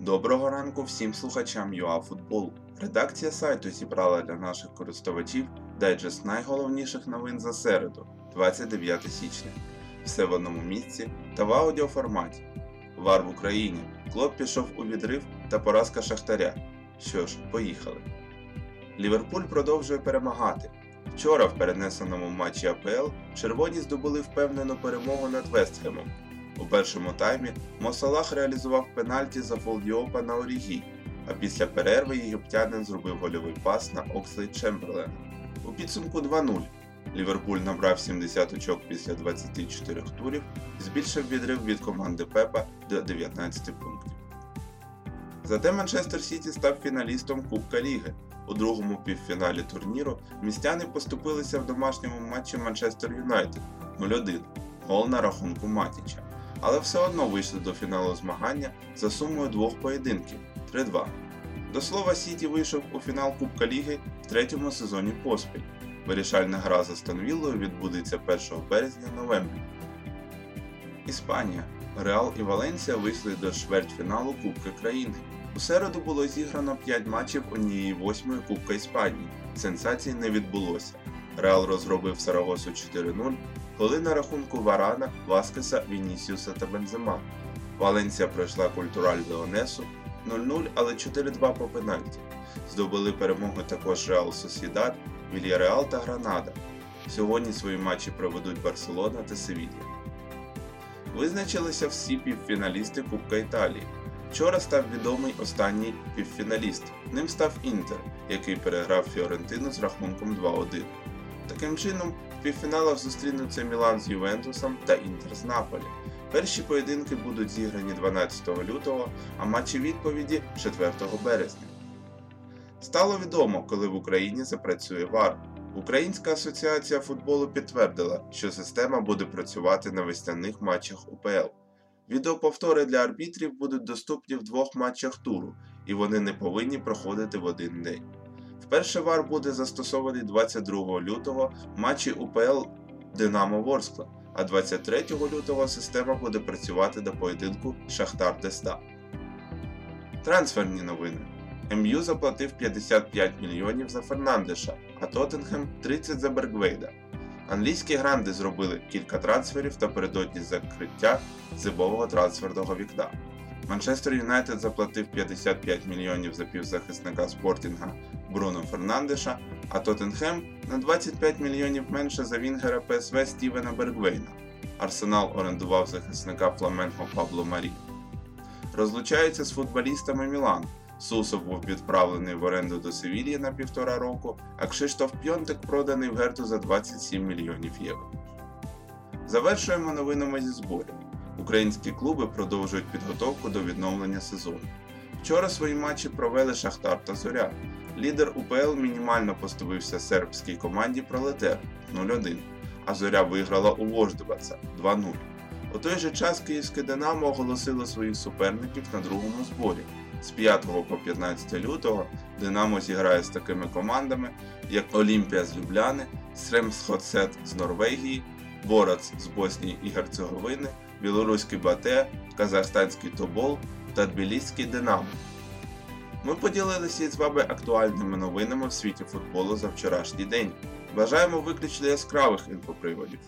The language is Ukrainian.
Доброго ранку всім слухачам ЮАФутболу. Редакція сайту зібрала для наших користувачів дайджест найголовніших новин за середу, 29 січня. Все в одному місці та в аудіоформаті. Вар в Україні. Клоп пішов у відрив та поразка Шахтаря. Що ж, поїхали. Ліверпуль продовжує перемагати. Вчора в перенесеному матчі АПЛ червоні здобули впевнену перемогу над Вестхемом. У першому таймі Мосалах реалізував пенальті за Фолдіопа на Орігі, а після перерви єгиптянин зробив гольовий пас на Окслей Чемберлена. У підсумку 2-0. Ліверпуль набрав 70 очок після 24 турів і збільшив відрив від команди Пепа до 19 пунктів. Зате Манчестер Сіті став фіналістом Кубка Ліги. У другому півфіналі турніру містяни поступилися в домашньому матчі Манчестер Юнайтед 0-1, гол на рахунку Матіча але все одно вийшли до фіналу змагання за сумою двох поєдинків 3-2. До слова, Сіті вийшов у фінал Кубка Ліги в третьому сезоні поспіль. Вирішальна гра за Станвіллою відбудеться 1 березня новембрі. Іспанія. Реал і Валенсія вийшли до чвертьфіналу Кубка країни. У середу було зіграно 5 матчів однієї восьмої Кубка Іспанії. Сенсацій не відбулося. Реал розробив Сарагосу 4-0, коли на рахунку Варана, Васкеса, Вінісіуса та Бензема. Валенсія пройшла культураль Леонесу 0-0, але 4-2 по пенальті. Здобули перемогу також Реал Сосідад, Вільяреал та Гранада. Сьогодні свої матчі проведуть Барселона та Севілья. Визначилися всі півфіналісти Кубка Італії. Вчора став відомий останній півфіналіст. Ним став Інтер, який переграв Фіорентину з рахунком 2-1. Таким чином, в півфіналах зустрінуться Мілан з Ювентусом та Інтер з Наполі. Перші поєдинки будуть зіграні 12 лютого, а матчі відповіді 4 березня. Стало відомо, коли в Україні запрацює ВАР. Українська асоціація футболу підтвердила, що система буде працювати на весняних матчах УПЛ. Відеоповтори для арбітрів будуть доступні в двох матчах туру, і вони не повинні проходити в один день. Вперше вар буде застосований 22 лютого в матчі УПЛ Динамо Ворскла, а 23 лютого система буде працювати до поєдинку Шахтар Деста. Трансферні новини. МЮ заплатив 55 мільйонів за Фернандеша, а Тоттенхем 30 за Бергвейда. Англійські гранди зробили кілька трансферів та передодні закриття зимового трансферного вікна. Манчестер Юнайтед заплатив 55 мільйонів за півзахисника спортінга Бруно Фернандеша, а Тоттенхем на 25 мільйонів менше за Вінгера ПСВ Стівена Бергвейна. Арсенал орендував захисника Фламенго Пабло Марі. Розлучається з футболістами Мілан. Сусо був відправлений в оренду до Севілії на півтора року, а Кшиштоф Пьонтик проданий в Герту за 27 мільйонів євро. Завершуємо новинами зі зборів. Українські клуби продовжують підготовку до відновлення сезону. Вчора свої матчі провели Шахтар та Зоря. Лідер УПЛ мінімально поступився сербській команді Пролетер 0-1, а Зоря виграла у Вождебаца 2-0. У той же час Київське Динамо оголосило своїх суперників на другому зборі. З 5 по 15 лютого Динамо зіграє з такими командами, як Олімпія з Любляни, Сремсхоцет з Норвегії, Борац з Боснії і Герцеговини, Білоруський Бате, Казахстанський Тобол та Тбіліський Динамо. Ми поділилися із вами актуальними новинами в світі футболу за вчорашній день. Бажаємо виключно яскравих інфоприводів.